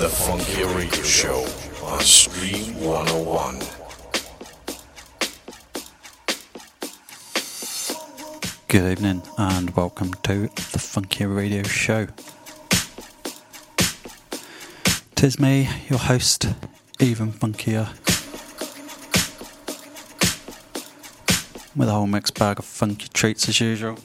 The Funky Radio Show on Stream 101. Good evening and welcome to the Funky Radio Show. Tis me, your host, even funkier, with a whole mixed bag of funky treats as usual.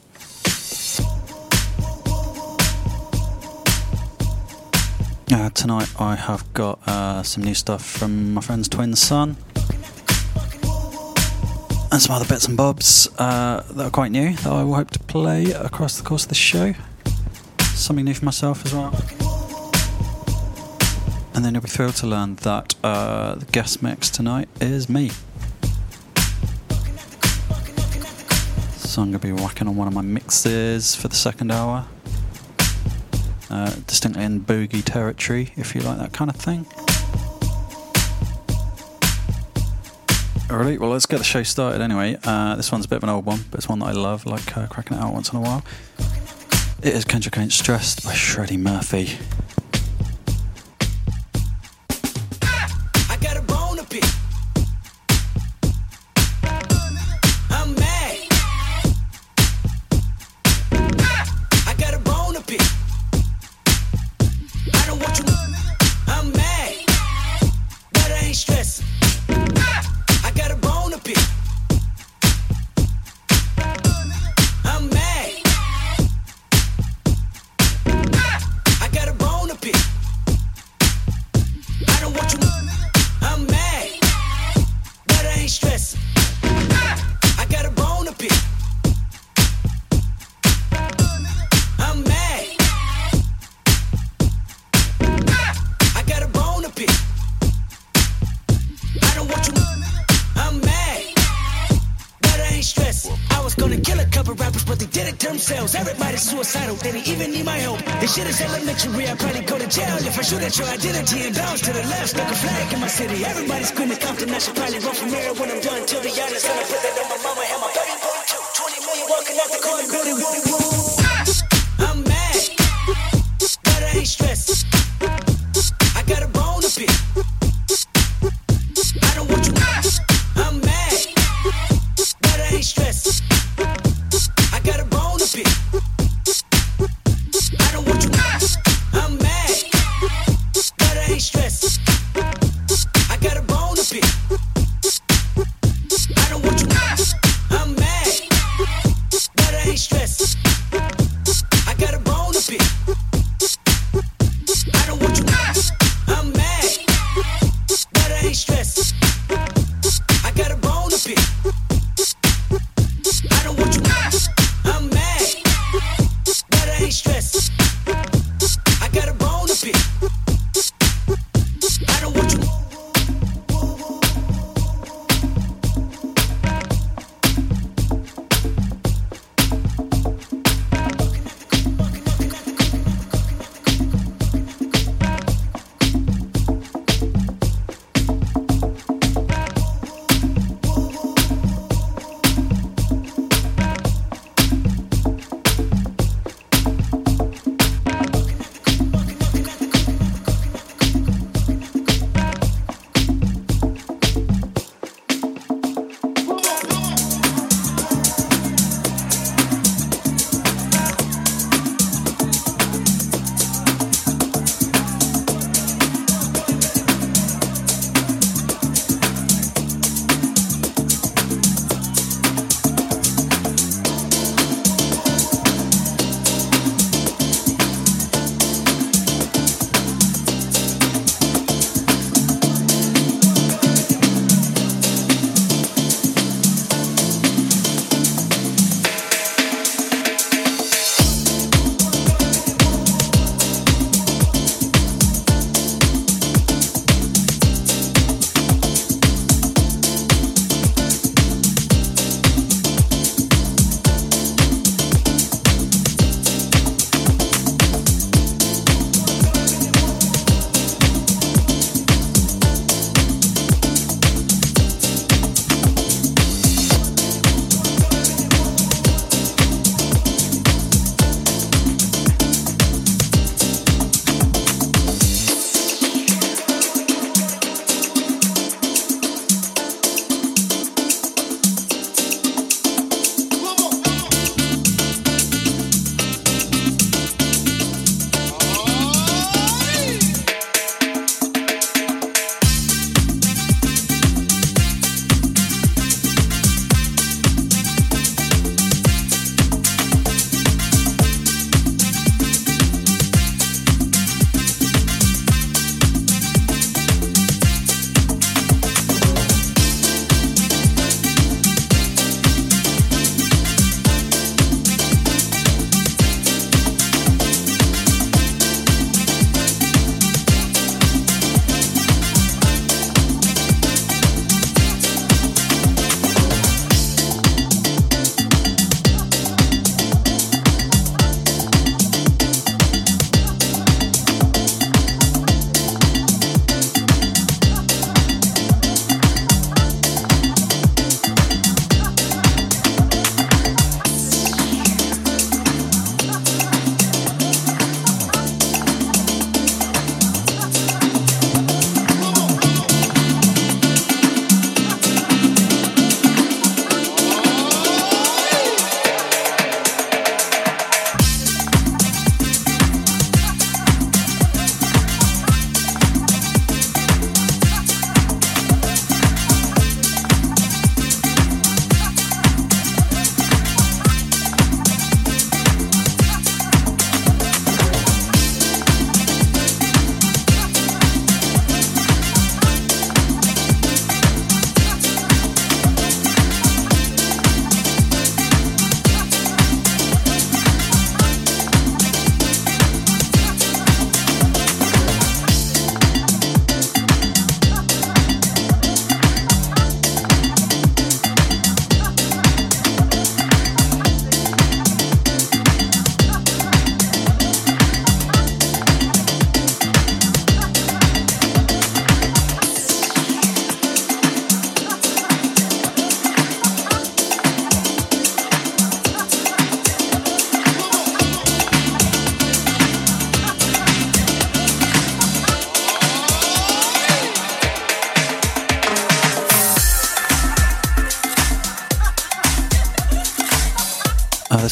Uh, tonight I have got uh, some new stuff from my friend's twin son and some other bits and bobs uh, that are quite new that I will hope to play across the course of the show. Something new for myself as well. And then you'll be thrilled to learn that uh, the guest mix tonight is me. So I'm going to be whacking on one of my mixes for the second hour. Uh, distinctly in boogie territory, if you like that kind of thing. Alright, well, let's get the show started anyway. Uh, this one's a bit of an old one, but it's one that I love, like uh, cracking it out once in a while. It is Kendrick Ain't Stressed by Shreddy Murphy.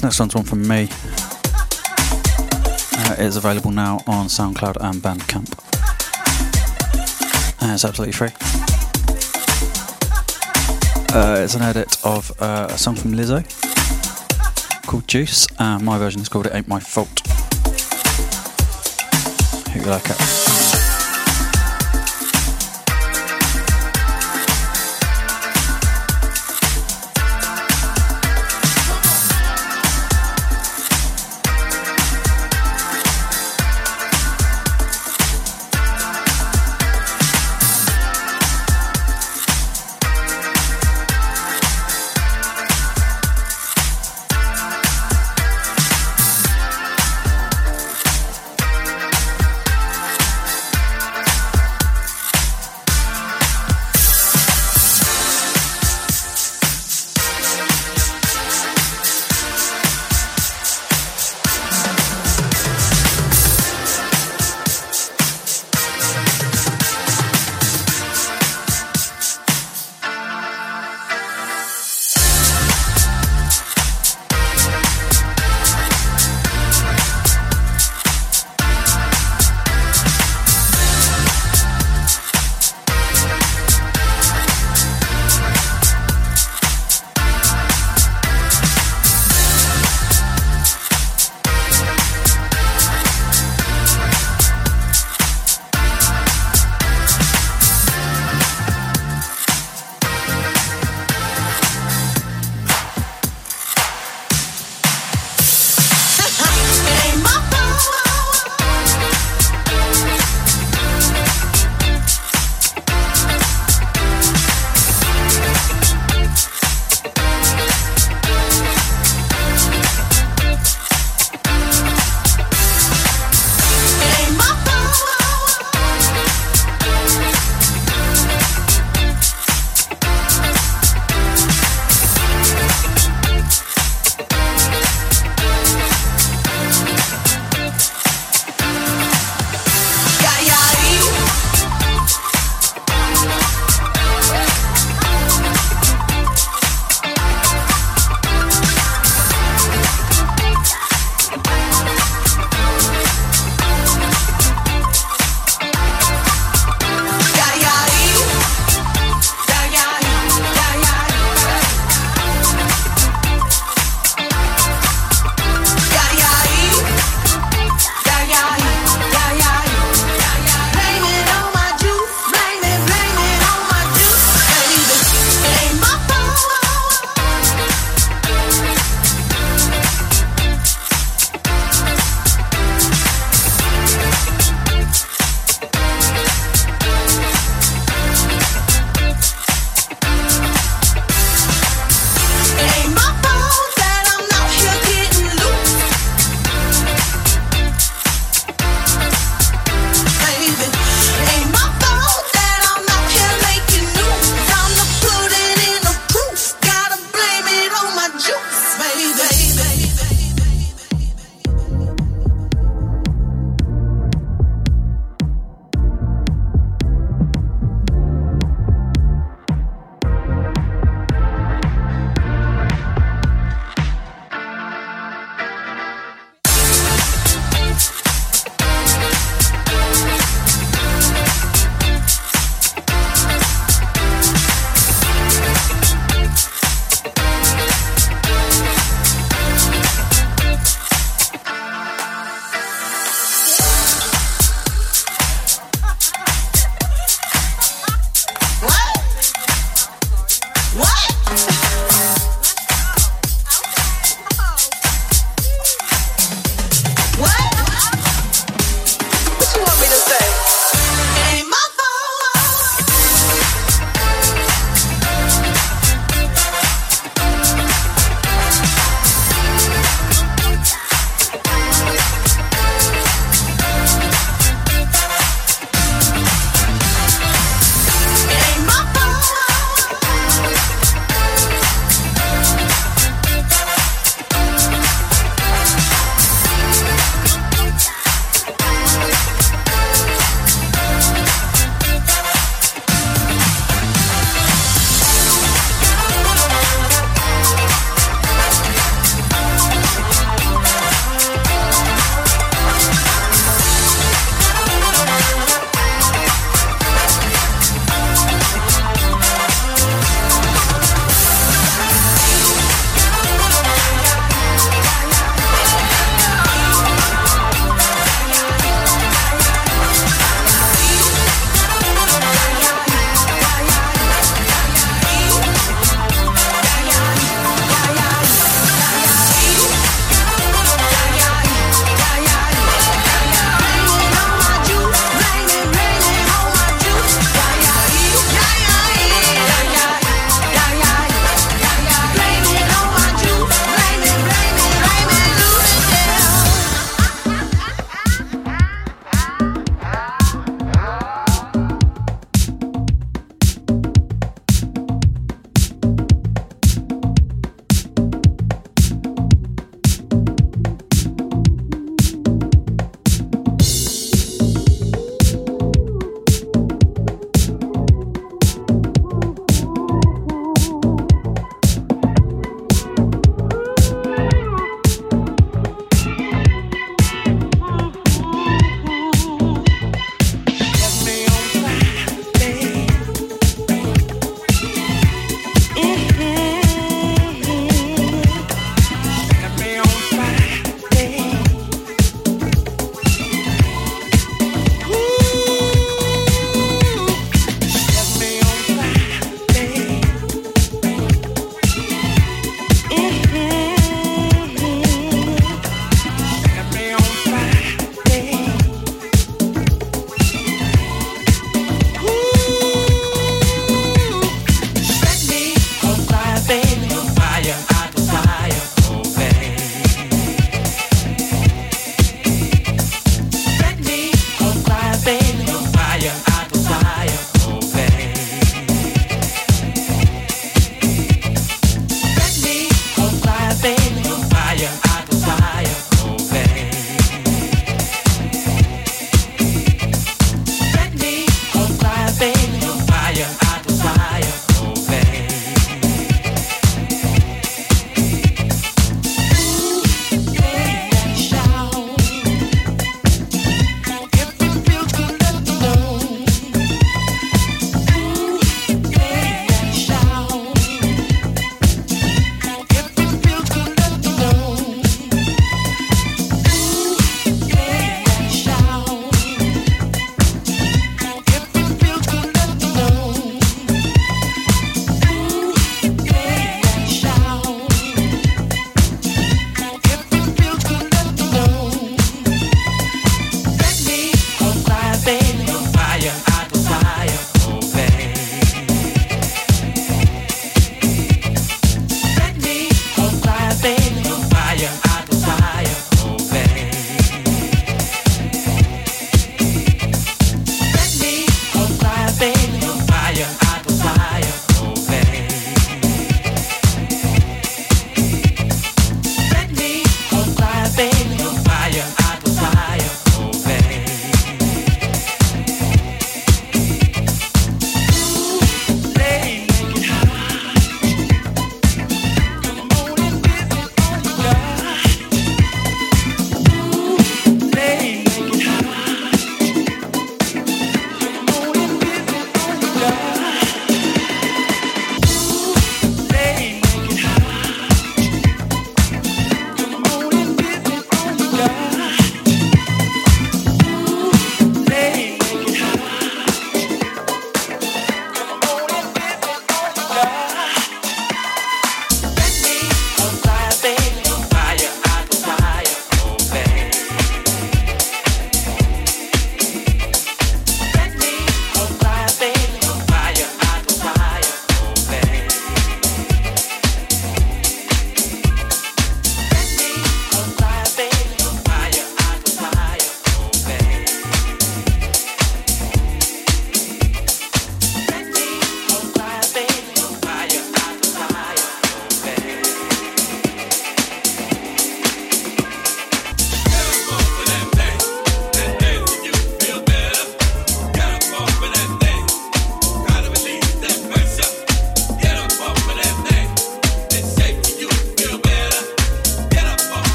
This next one's one from me. Uh, it is available now on SoundCloud and Bandcamp. Uh, it's absolutely free. Uh, it's an edit of uh, a song from Lizzo called Juice. My version is called It Ain't My Fault. Hope you like it.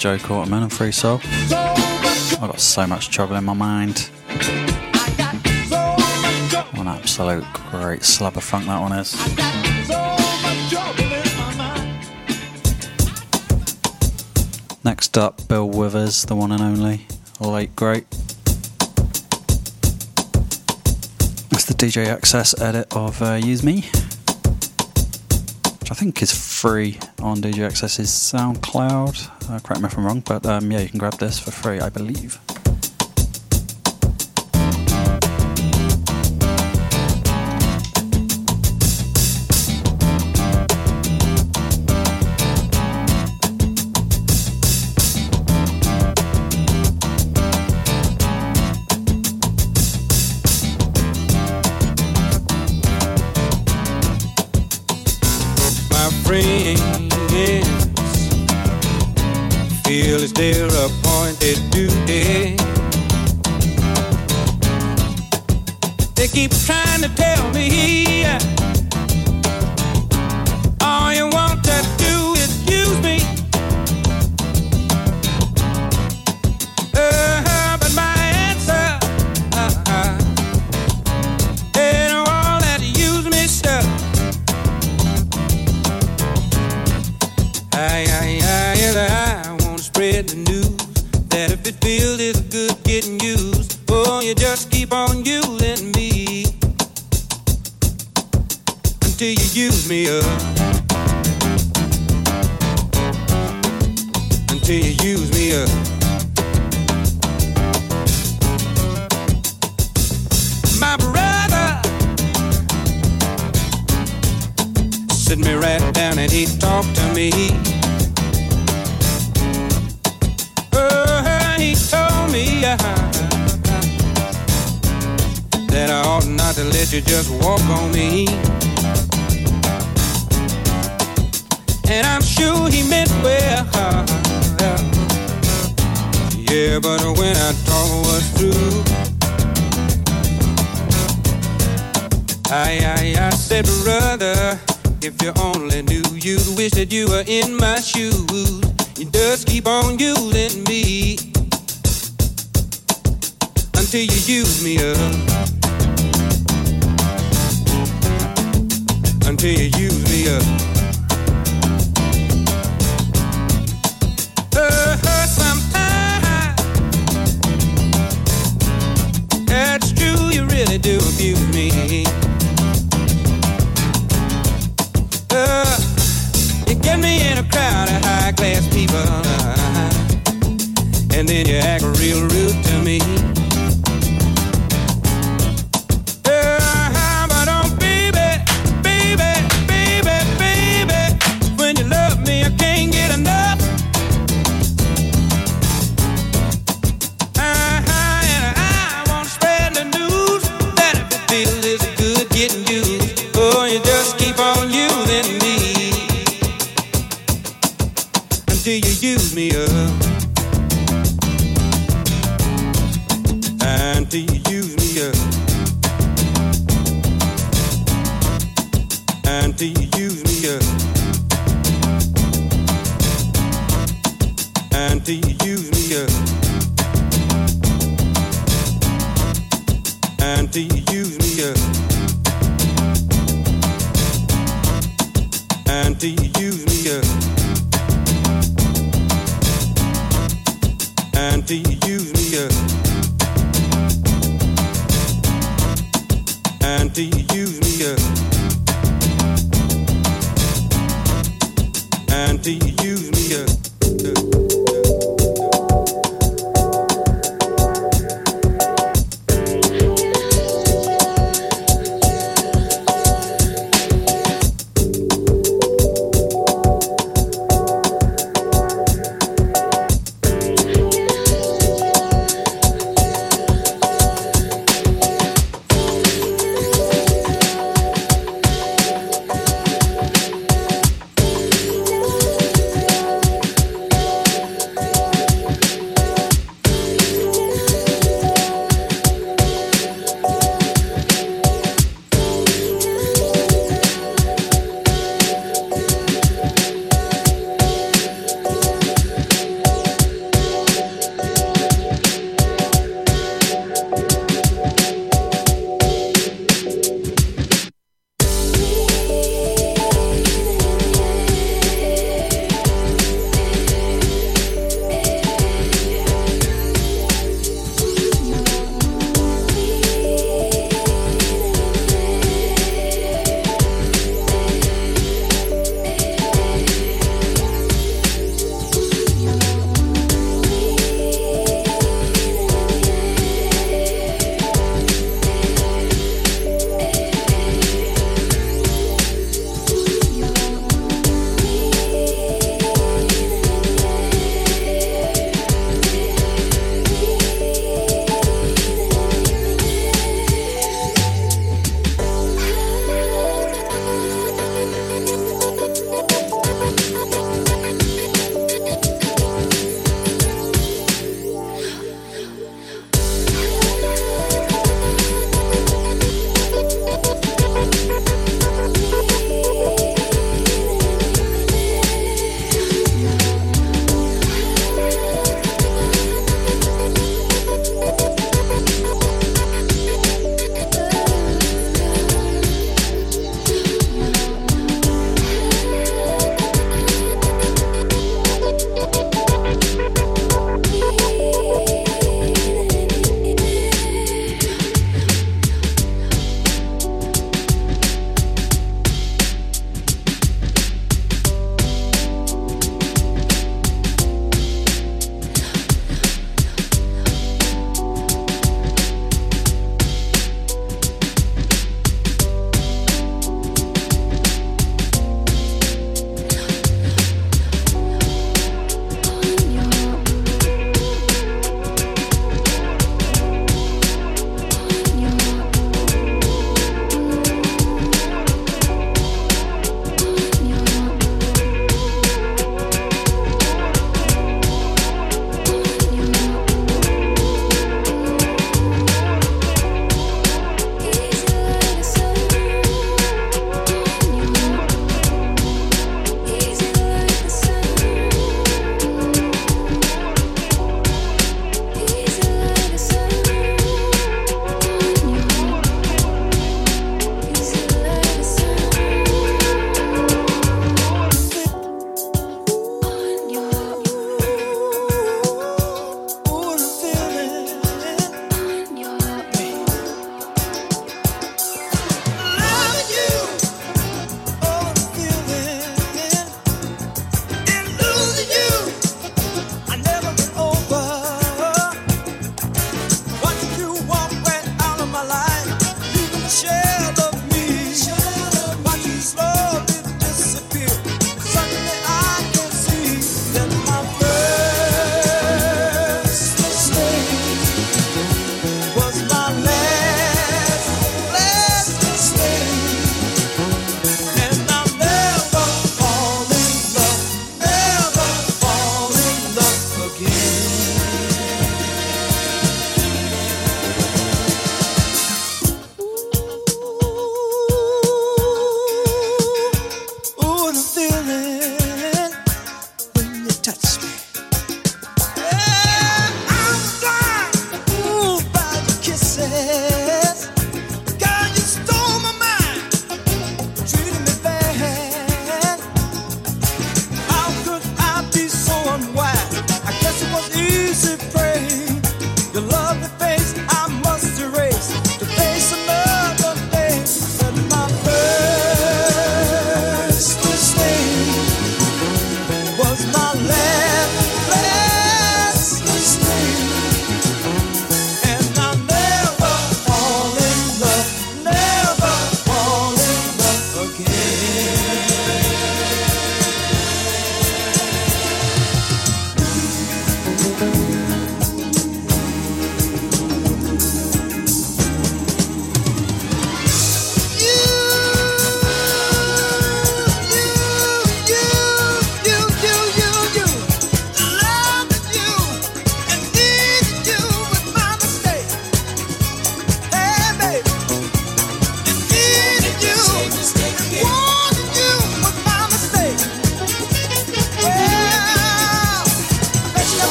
Sir Joe Quarterman and Free Soul. I've got so much trouble in my mind. What an absolute great slab of funk that one is. Next up, Bill Withers, the one and only, late great. It's the DJ Access edit of uh, Use Me, which I think is free on DJ Access's SoundCloud. Uh, correct me if I'm wrong, but um, yeah, you can grab this for free, I believe. And then you use me rude.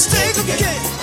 mistake again.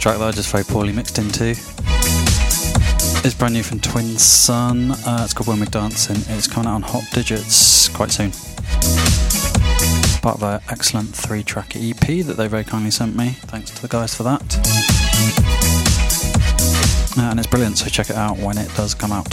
Track that I just very poorly mixed into It's brand new from Twin Sun. Uh, it's called When We're Dancing. It's coming out on Hot Digits quite soon. Part of their excellent three track EP that they very kindly sent me. Thanks to the guys for that. Uh, and it's brilliant, so check it out when it does come out.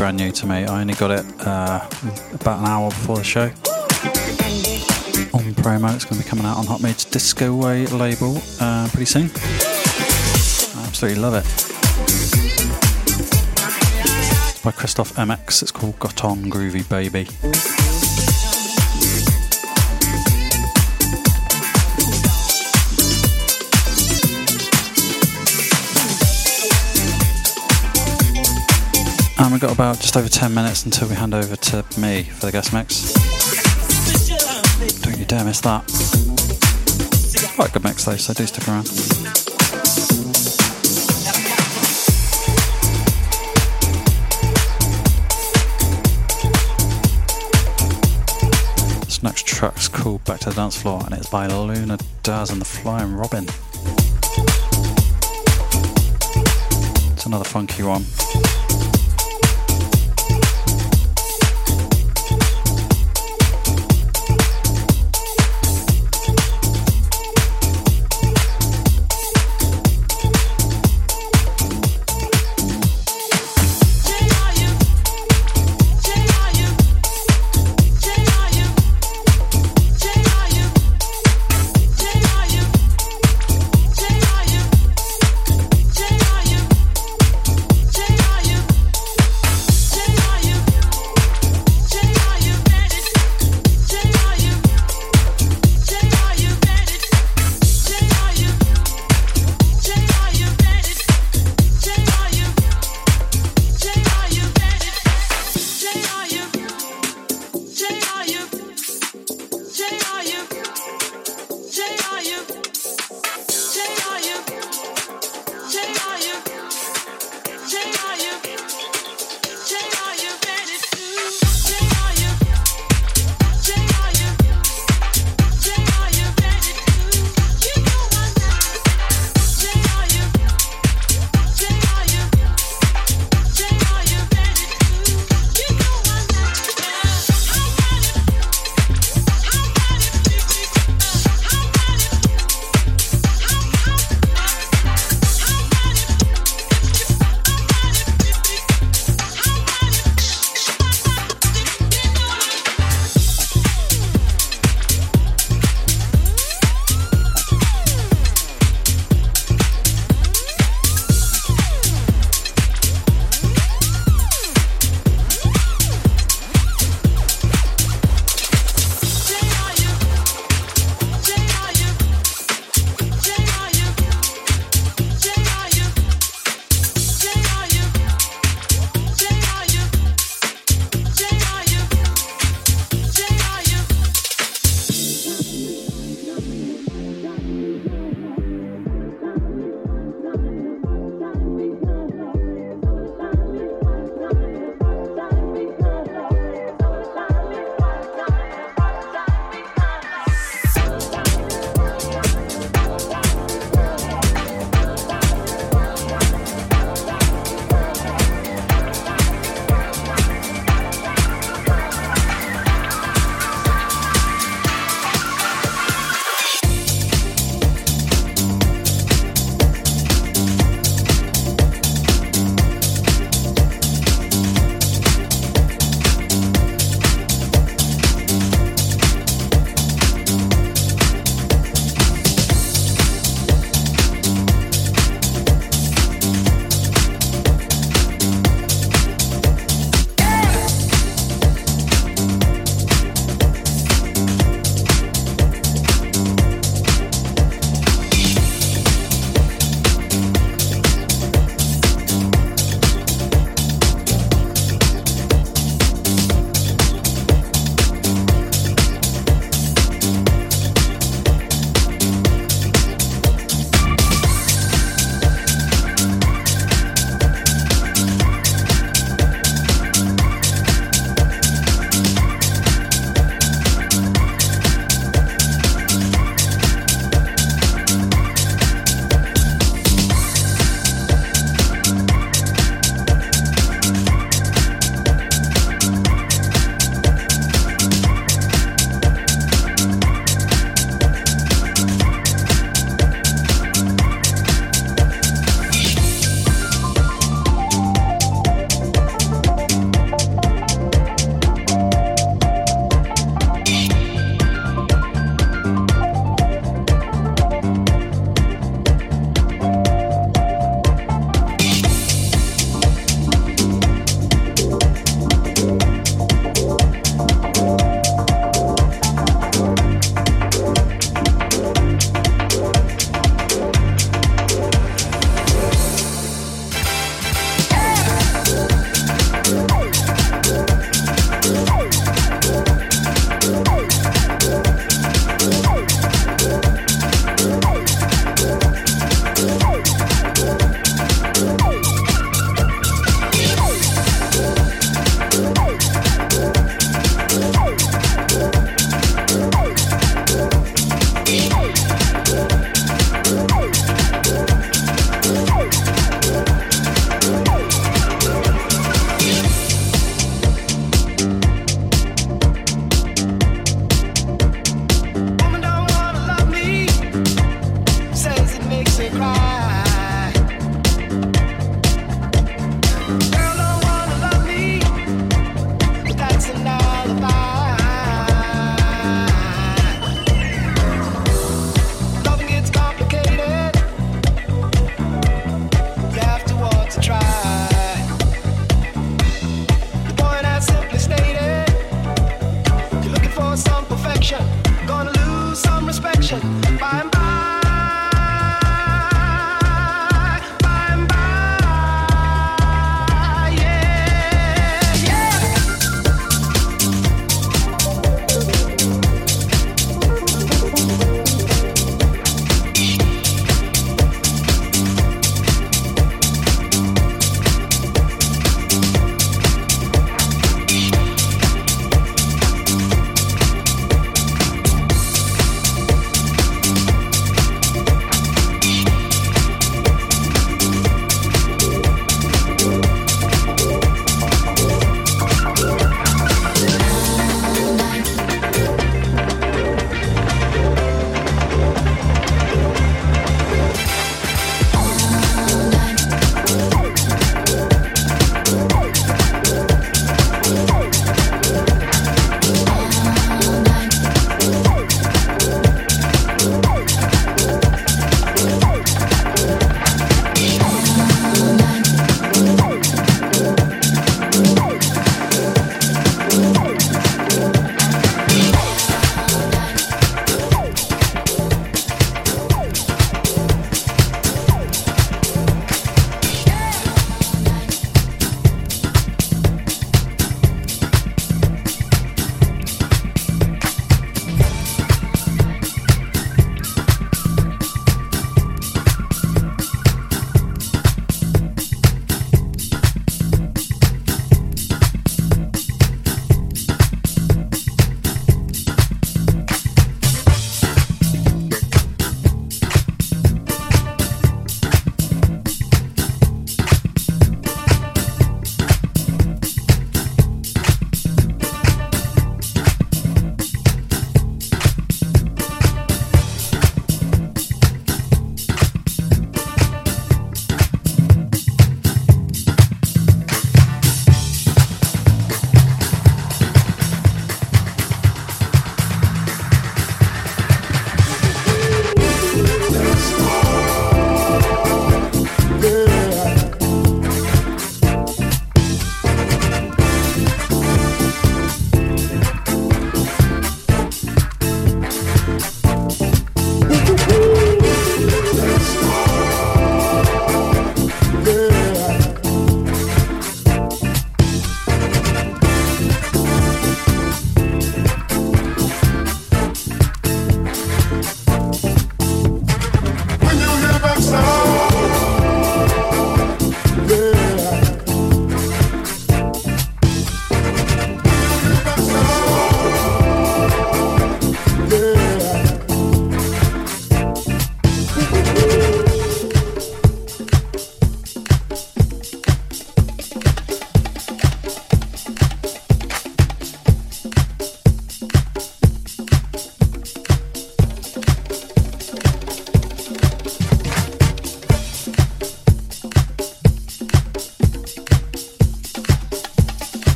Brand new to me. I only got it uh, about an hour before the show. On promo, it's going to be coming out on Hot Meets Disco Way label uh, pretty soon. I absolutely love it. It's by Christoph MX. It's called Got On Groovy Baby. We've got about just over 10 minutes until we hand over to me for the guest mix. Don't you dare miss that. Quite a good mix though, so do stick around. Next track's called Back to the Dance Floor and it's by Luna Daz and the Flying Robin. It's another funky one.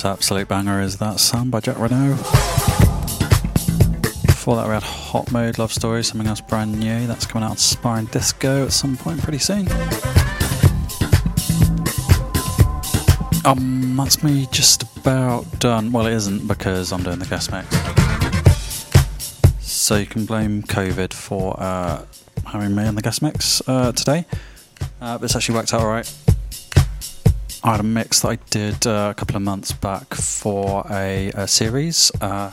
This absolute banger is That Sun by Jack Renault. Before that, we had Hot Mode Love Story, something else brand new. That's coming out on Sparring Disco at some point pretty soon. Um, that's me just about done. Well, it isn't because I'm doing the guest mix. So you can blame COVID for uh, having me on the guest mix uh, today. Uh, but it's actually worked out alright. I had a mix that I did uh, a couple of months back for a, a series. Uh,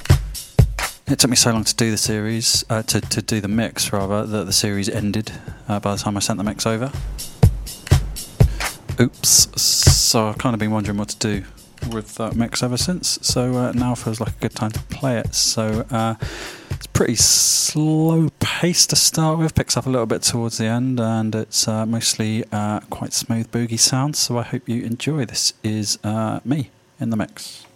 it took me so long to do the series, uh, to, to do the mix rather, that the series ended uh, by the time I sent the mix over. Oops. So I've kind of been wondering what to do with that mix ever since. So uh, now feels like a good time to play it. So uh, it's pretty slow pace to start with, picks up a little bit towards the end, and it's uh, mostly uh, quite smooth boogie sounds. So I hope you enjoy. This is uh, me in the mix.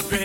It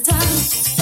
the time,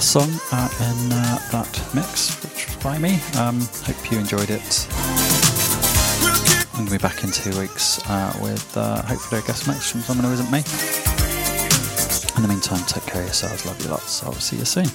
song uh, in uh, that mix, which by me. Um, hope you enjoyed it. I'm going to be back in two weeks uh, with uh, hopefully a guest mix from someone who isn't me. In the meantime, take care of yourselves. Love you lots. I'll see you soon.